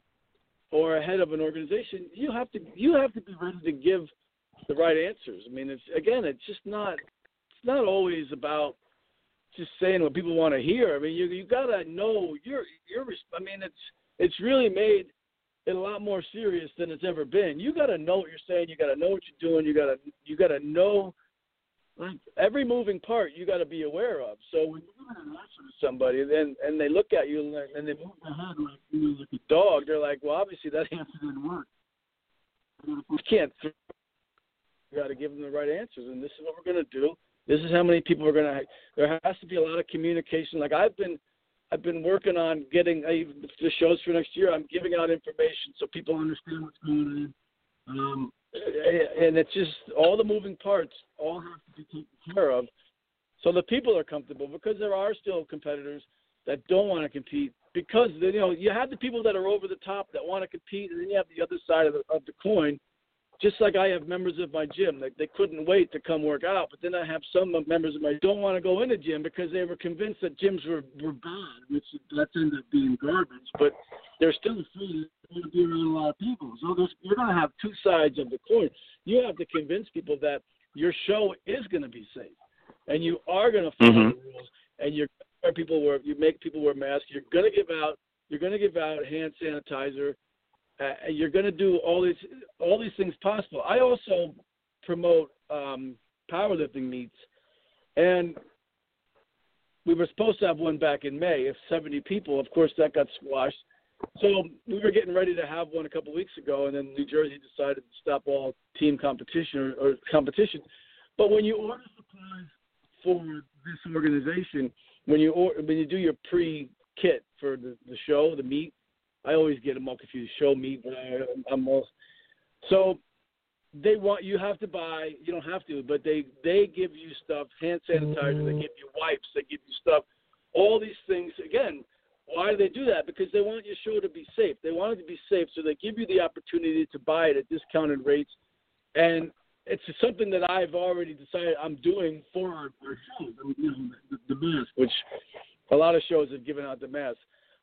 or a head of an organization, you have to you have to be ready to give the right answers. I mean, it's again, it's just not it's not always about just saying what people want to hear. I mean, you you gotta know you're you're. I mean, it's it's really made it a lot more serious than it's ever been. You got to know what you're saying. You got to know what you're doing. You got to you got to know like every moving part. You got to be aware of. So when you're giving an answer to somebody, then and they look at you and, and they move their head like you know, like a dog, they're like, well, obviously that answer didn't work. You can't. You got to give them the right answers, and this is what we're to do. This is how many people are going to. There has to be a lot of communication. Like I've been I've been working on getting the shows for next year. I'm giving out information so people understand what's going on. Um, and it's just all the moving parts all have to be taken care of, so the people are comfortable because there are still competitors that don't want to compete because you know you have the people that are over the top that want to compete, and then you have the other side of the, of the coin just like I have members of my gym that they couldn't wait to come work out, but then I have some members of my don't want to go in the gym because they were convinced that gyms were were bad, which that's ended up being garbage. But they're still afraid to be around a lot of people. So there's, you're going to have two sides of the coin. You have to convince people that your show is going to be safe, and you are going to follow mm-hmm. the rules, and you're people wear you make people wear masks. You're going to give out you're going to give out hand sanitizer uh, you're going to do all these all these things possible. I also promote um, powerlifting meets, and we were supposed to have one back in May of 70 people. Of course, that got squashed. So we were getting ready to have one a couple of weeks ago, and then New Jersey decided to stop all team competition or, or competition. But when you order supplies for this organization, when you or, when you do your pre kit for the, the show, the meet, I always get them all confused. Show me, but I, I'm all. So they want you have to buy. You don't have to, but they they give you stuff, hand sanitizer. They mm-hmm. give you wipes. They give you stuff. All these things. Again, why do they do that? Because they want your show to be safe. They want it to be safe, so they give you the opportunity to buy it at discounted rates. And it's something that I've already decided I'm doing for our, our shows. You know, the, the mask, which a lot of shows have given out the mask.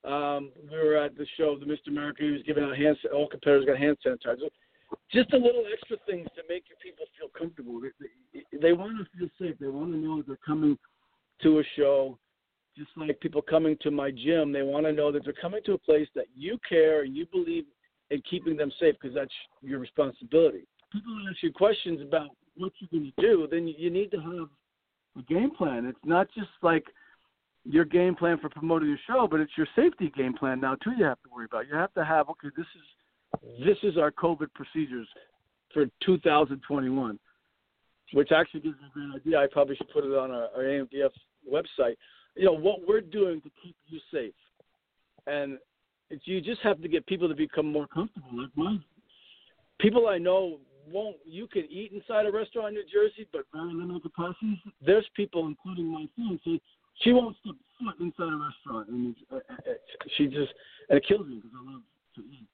Um, we were at the show, the Mr. America, he was giving out hand, all competitors got hand sanitizer. Just a little extra things to make your people feel comfortable. They, they, they want to feel safe. They want to know that they're coming to a show. Just like people coming to my gym, they want to know that they're coming to a place that you care and you believe in keeping them safe because that's your responsibility. People ask you questions about what you're going to do, then you need to have a game plan. It's not just like – your game plan for promoting your show, but it's your safety game plan now too. You have to worry about. You have to have okay. This is this is our COVID procedures for 2021, which actually gives me an idea. I probably should put it on our, our ANBF website. You know what we're doing to keep you safe, and it's, you just have to get people to become more comfortable. Like mine, people I know won't. You can eat inside a restaurant in New Jersey, but very limited capacities. There's people, including my fiance, she won't step foot inside a restaurant, and uh, uh, she just and it kills me because I love to eat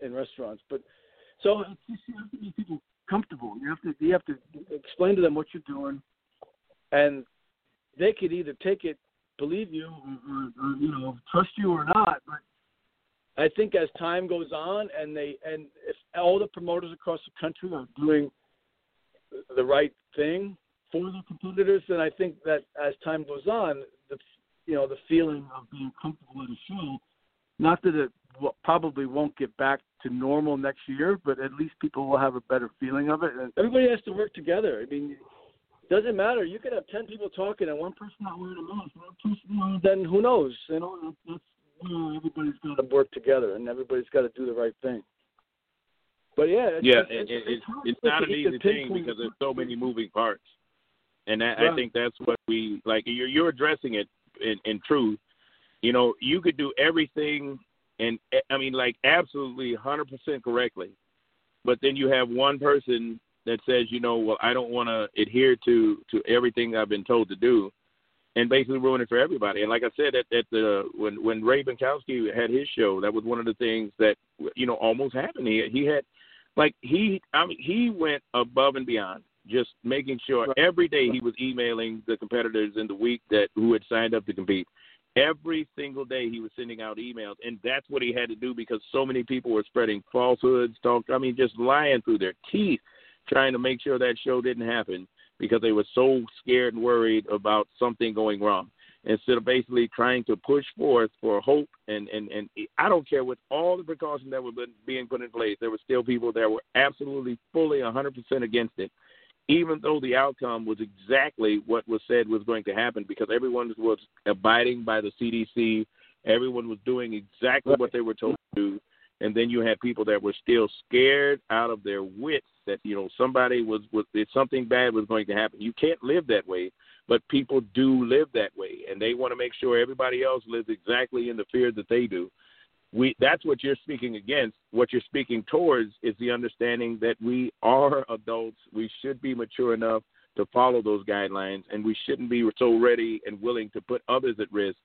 in restaurants. But so it's just you have to make people comfortable. You have to you have to explain to them what you're doing, and they could either take it, believe you, or, or, or you know trust you or not. But I think as time goes on, and they and if all the promoters across the country are doing the right thing for the competitors, and I think that as time goes on, the you know the feeling of being comfortable at a show, not that it probably won't get back to normal next year, but at least people will have a better feeling of it. And everybody has to work together. I mean, it doesn't matter. You could have ten people talking and one person not wearing a mask. One person, you then who knows? You know, that's where everybody's got to work together and everybody's got to do the right thing. But yeah, it's, yeah, it's, it, it, it's, it's not an easy thing because there's so many moving parts, and that, Right. I think that's what we like. You're you're addressing it in, in truth. You know, you could do everything, and eh, I mean, like absolutely 100% correctly, but then you have one person that says, you know, well, I don't want to adhere to to everything I've been told to do, and basically ruin it for everybody. And like I said, at, at the when when Ray Binkowski had his show, that was one of the things that you know almost happened. He he had like he I mean he went above and beyond, just making sure Right. every day he was emailing the competitors in the week that who had signed up to compete. Every single day he was sending out emails, and that's what he had to do because so many people were spreading falsehoods, talk. I mean, just lying through their teeth, trying to make sure that show didn't happen because they were so scared and worried about something going wrong. Instead of basically trying to push forth for hope and and and I don't care with all the precautions that were being put in place, there were still people that were absolutely fully 100% against it even though the outcome was exactly what was said was going to happen because everyone was abiding by the CDC, everyone was doing exactly what they were told to do, and then you had people that were still scared out of their wits that you know somebody was was that something bad was going to happen. You can't live that way, but people do live that way, and they want to make sure everybody else lives exactly in the fear that they do we that's what you're speaking against. What you're speaking towards is the understanding that we are adults. We should be mature enough to follow those guidelines and we shouldn't be so ready and willing to put others at risk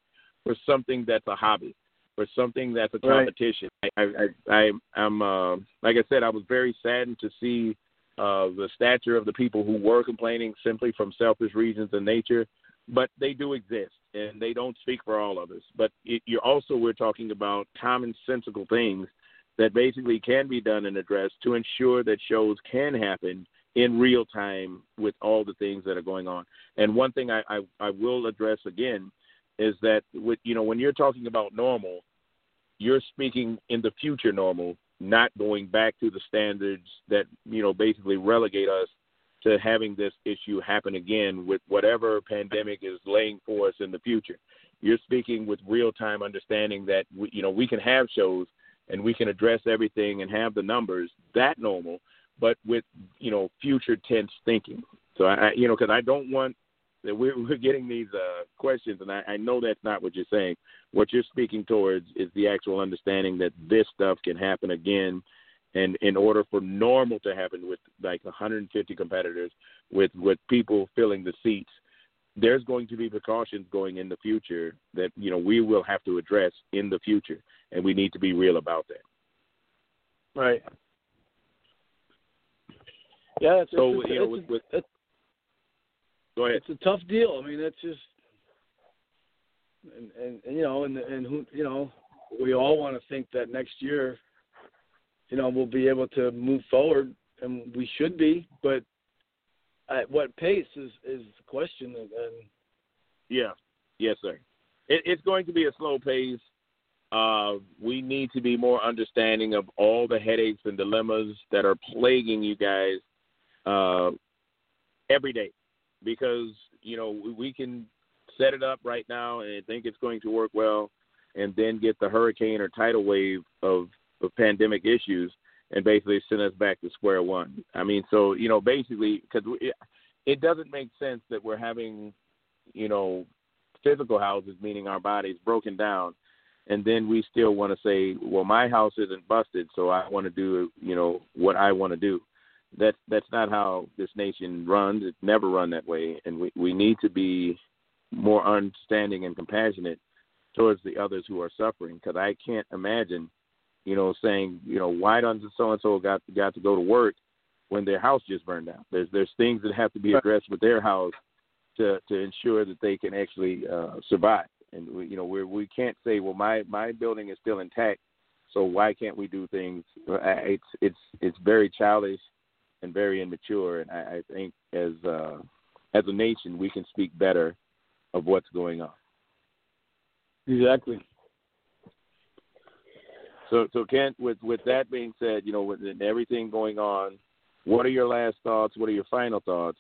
for something that's a hobby for something that's a Right. competition. I i, I i'm uh, like i said i was very saddened to see uh the stature of the people who were complaining simply from selfish reasons in nature but they do exist and they don't speak for all of us. But it, you're also we're talking about commonsensical things that basically can be done and addressed to ensure that shows can happen in real time with all the things that are going on. And one thing I, I, I will address again is that with you know when you're talking about normal, you're speaking in the future normal, not going back to the standards that you know basically relegate us to having this issue happen again with whatever pandemic is laying for us in the future. You're speaking with real time understanding that we, you know we can have shows and we can address everything and have the numbers that normal, but with you know future tense thinking. So I, you know because I don't want that we're, we're getting these uh, questions, and I, I know that's not what you're saying. What you're speaking towards is the actual understanding that this stuff can happen again and in order for normal to happen with like 150 competitors with with people filling the seats there's going to be precautions going in the future that you know we will have to address in the future and we need to be real about that Right. Yeah, it's, So, it's, you know, with- with- it's, go ahead it's a tough deal. I mean, it's just, and, and, and you know, and and who, you know, we all want to think that next year, you know, we'll be able to move forward, and we should be, but at what pace is is the question, and, Yeah, yes, sir. It, it's going to be a slow pace. Uh, we need to be more understanding of all the headaches and dilemmas that are plaguing you guys uh, every day, because you know we can set it up right now and think it's going to work well, and then get the hurricane or tidal wave of, of pandemic issues and basically send us back to square one. I mean, so you know, basically, because it, it doesn't make sense that we're having you know, physical houses, meaning our bodies broken down, and then we still want to say, well, my house isn't busted, so I want to do, you know, what I want to do. That's that's not how this nation runs. It's never run that way, and we we need to be more understanding and compassionate towards the others who are suffering. Because I can't imagine, you know, saying, you know, why doesn't so and so got got to go to work when their house just burned down? There's there's things that have to be addressed with their house to to ensure that they can actually uh, survive. And we, you know, we we can't say, well, my my building is still intact, so why can't we do things? It's it's it's very childish and very immature. And I, I think as uh, as a nation, we can speak better of what's going on. Exactly. So, so Kent, with with that being said, you know, with everything going on, what are your last thoughts? What are your final thoughts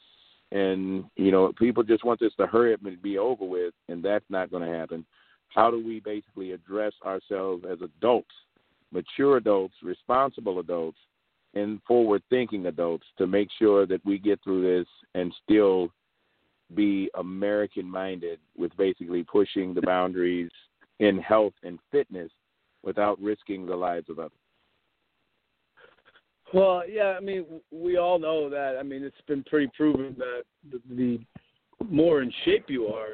and you know people just want this to hurry up and be over with, and that's not going to happen. How do we basically address ourselves as adults, mature adults, responsible adults, and forward-thinking adults to make sure that we get through this and still be American-minded with basically pushing the boundaries in health and fitness without risking the lives of others. Well, yeah, I mean, we all know that. I mean, it's been pretty proven that the, the more in shape you are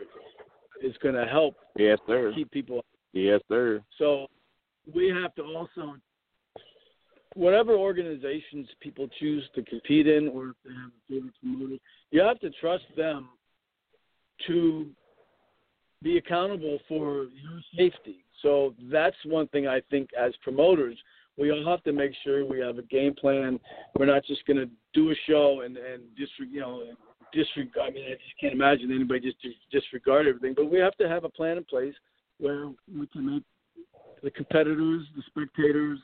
is going to help. Yes, sir. Keep people. Yes, sir. So we have to also, whatever organizations people choose to compete in, or if they have a favorite promoter, you have to trust them to be accountable for your safety. So that's one thing I think as promoters we all have to make sure we have a game plan. We're not just going to do a show and and disregard, you know, disregard. I mean, I just can't imagine anybody just disregard everything. But we have to have a plan in place where we can make the competitors, the spectators,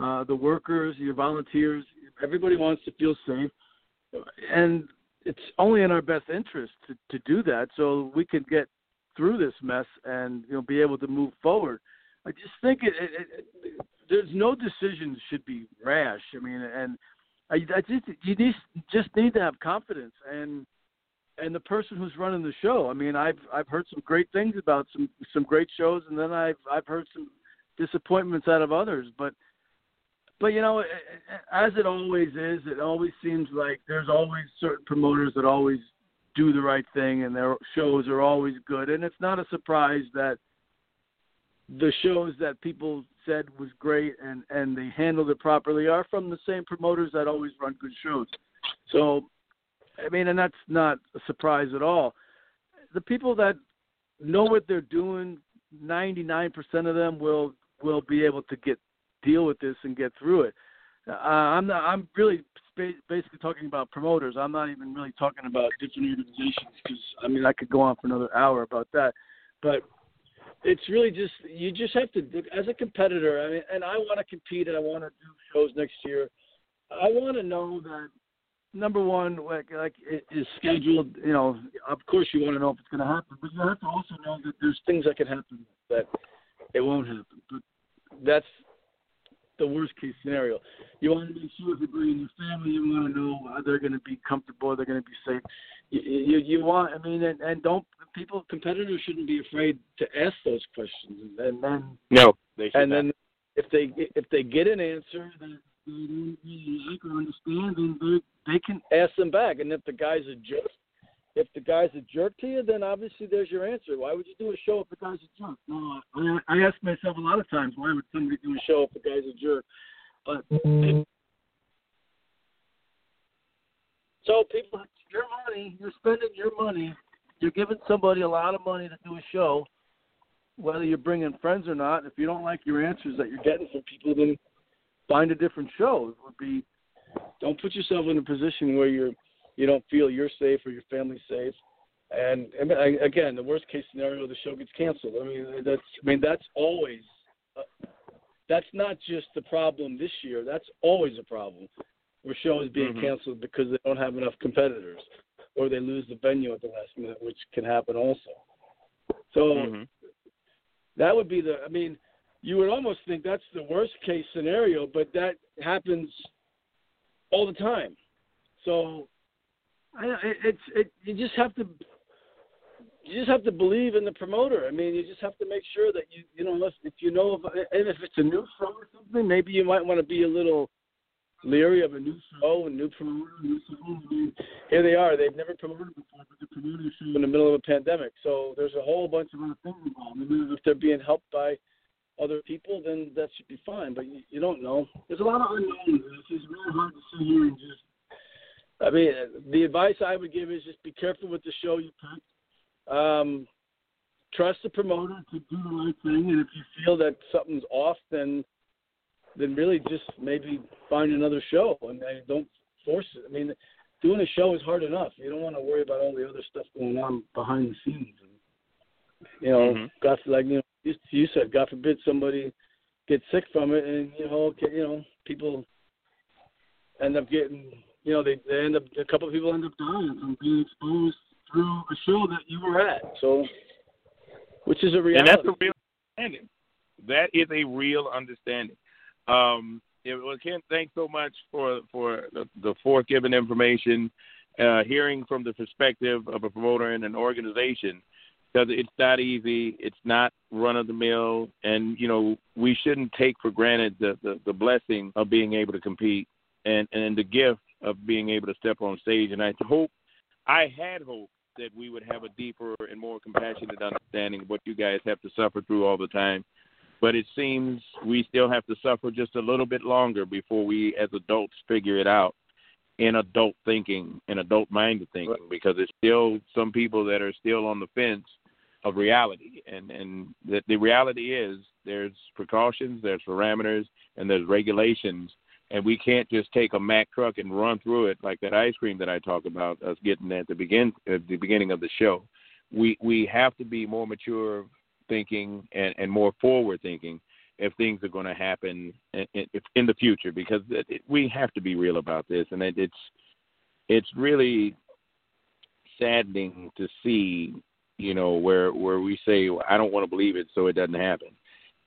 uh, the workers, your volunteers, everybody wants to feel safe, and it's only in our best interest to, to do that so we can get through this mess and you know be able to move forward. I just think it, it, it there's no decision should be rash. I mean, and I, I just you need, just need to have confidence and and the person who's running the show. I mean, I've I've heard some great things about some some great shows, and then I've I've heard some disappointments out of others. But but you know, as it always is, it always seems like there's always certain promoters that always do the right thing, and their shows are always good. And it's not a surprise that the shows that people said was great and and they handled it properly are from the same promoters that always run good shows. So, I mean, and that's not a surprise at all. The people that know what they're doing, 99% of them will will be able to get deal with this and get through it. Uh, I'm not, I'm really basically talking about promoters. I'm not even really talking about different organizations because I mean I could go on for another hour about that. But it's really just you just have to as a competitor. I mean, and I want to compete and I want to do shows next year. I want to know that number one, like like it is scheduled. You know, of course you want to know if it's going to happen, but you have to also know that there's things that can happen that it won't happen. But that's the worst case scenario. You want to make sure if you're bringing your family, you want to know they're going to be comfortable, they're going to be safe. You, you, you want, I mean, and, and don't people competitors shouldn't be afraid to ask those questions, and then no, they should and not. then if they if they get an answer that they don't really like or understand, then they they can ask them back. And if the guy's a jerk, if the guy's a jerk to you, then obviously there's your answer. Why would you do a show if the guy's a jerk? No, I, I ask myself a lot of times, why would somebody do a show if the guy's a jerk? But mm-hmm. so people, your money, you're spending your money you're giving somebody a lot of money to do a show, whether you're bringing friends or not. If you don't like your answers that you're getting from people, then find a different show. It would be don't put yourself in a position where you're you don't feel you're safe or your family's safe. And, and again, the worst case scenario, the show gets canceled. I mean, that's I mean that's always uh, that's not just the problem this year. That's always a problem where shows being mm-hmm. canceled because they don't have enough competitors or they lose the venue at the last minute, which can happen also. So mm-hmm. that would be the. I mean, you would almost think that's the worst case scenario, but that happens all the time. So I, it's it. You just have to you just have to believe in the promoter. I mean, you just have to make sure that you you know if, if you know if and if it's a new show or something, maybe you might want to be a little leery of a new show, Oh, a new promoter, new show. I mean, here they are. They've never promoted before, but they're promoting a show in the middle of a pandemic. So there's a whole bunch of other things involved. I mean, if they're being helped by other people, then that should be fine. But you, you don't know. There's a lot of unknowns. It's just really hard to sit here and just. I mean, the advice I would give is just be careful with the show you pick. Um, trust the promoter to do the right thing, and if you feel that something's off, then then really just maybe find another show and don't force it. I mean, doing a show is hard enough. You don't want to worry about all the other stuff going on behind the scenes. And, you know, Mhm. God, like you know, you, you said, God forbid somebody gets sick from it, and you know, okay, you know, people end up getting, you know, they they end up a couple of people end up dying from being exposed through a show that you were at. So, which is a reality. And that's a real understanding. That is a real understanding. Um, yeah, well, Ken, thanks so much for for the, the forthgiven information, uh, hearing from the perspective of a promoter and an organization, because it's not easy. It's not run of the mill, and you know we shouldn't take for granted the, the the blessing of being able to compete and and the gift of being able to step on stage. And I hope, I had hoped that we would have a deeper and more compassionate understanding of what you guys have to suffer through all the time. But it seems we still have to suffer just a little bit longer before we, as adults, figure it out in adult thinking, in adult minded thinking, because there's still some people that are still on the fence of reality. And, and the, the reality is there's precautions, there's parameters, and there's regulations. And we can't just take a Mack truck and run through it like that ice cream that I talk about us getting at the begin at the beginning of the show. We we have to be more mature thinking and, and more forward thinking if things are going to happen in, in, in the future because it, it, we have to be real about this and it, it's it's really saddening to see you know where where we say well, I don't want to believe it so it doesn't happen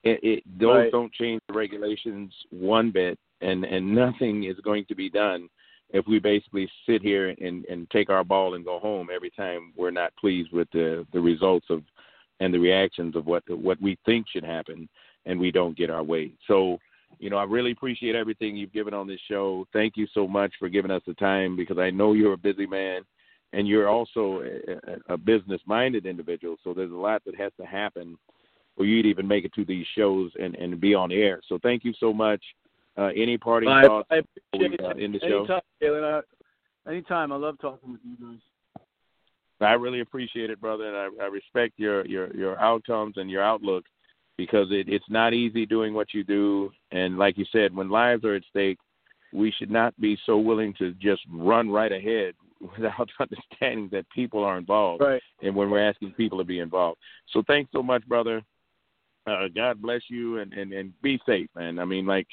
it, it those Right. don't change the regulations one bit and and nothing is going to be done if we basically sit here and and take our ball and go home every time we're not pleased with the the results of and the reactions of what what we think should happen and we don't get our way. So you know i really appreciate everything you've given on this show. Thank you so much for giving us the time because i know you're a busy man and you're also a, a business minded individual. So there's a lot that has to happen for you to even make it to these shows and and be on air. So thank you so much uh, any parting I, thoughts I before we, uh, it. end the show? Anytime, Galen, I, anytime. I love talking with you guys. I really appreciate it, brother, and I, I respect your, your your outcomes and your outlook because it, it's not easy doing what you do. And like you said, when lives are at stake, we should not be so willing to just run right ahead without understanding that people are involved, Right. and when we're asking people to be involved. So thanks so much, brother. Uh, God bless you, and, and and be safe, man. I mean, like.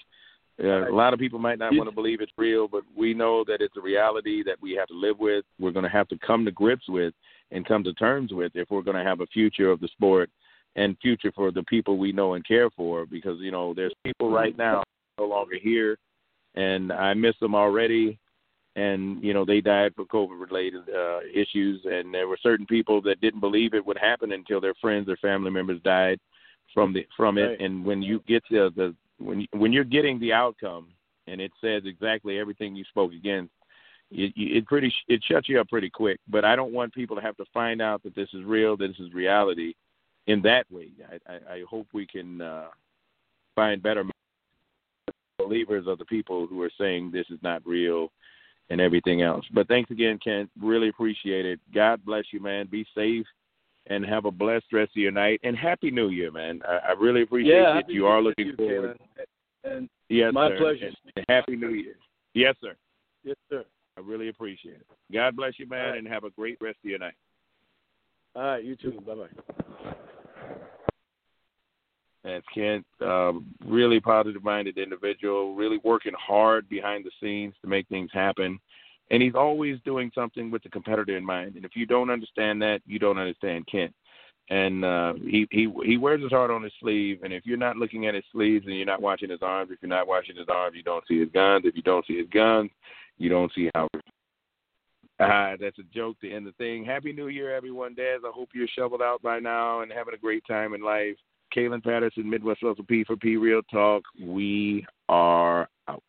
Uh, a lot of people might not want to believe it's real, but we know that it's a reality that we have to live with. We're going to have to come to grips with and come to terms with if we're going to have a future of the sport and future for the people we know and care for. Because you know, there's people right now no longer here, and I miss them already. And you know, they died for COVID-related uh, issues, and there were certain people that didn't believe it would happen until their friends or family members died from the from it. Right. And when you get the the when when you're getting the outcome and it says exactly everything you spoke against, it, it pretty it shuts you up pretty quick. But I don't want people to have to find out that this is real, that this is reality, in that way. I, I, I hope we can uh, find better believers of the people who are saying this is not real and everything else. But thanks again, Kent. Really appreciate it. God bless you, man. Be safe and have a blessed rest of your night. And happy New Year, man. I, I really appreciate yeah, that you are looking you, forward. Galen. And Yes, My sir. pleasure. And happy New Year. Yes, sir. yes, sir. I really appreciate it. God bless you, man, right. and have a great rest of your night. All right, you too. Bye bye. That's Kent, um, really positive minded individual, really working hard behind the scenes to make things happen. And he's always doing something with the competitor in mind. And if you don't understand that, you don't understand Kent. And uh, he he he wears his heart on his sleeve. And if you're not looking at his sleeves and you're not watching his arms, if you're not watching his arms, you don't see his guns. If you don't see his guns, you don't see how Uh, that's a joke to end the thing. Happy New Year, everyone. Daz, I hope you're shoveled out by now and having a great time in life. Kaylin Patterson, Midwest Local P4P Real Talk. We are out.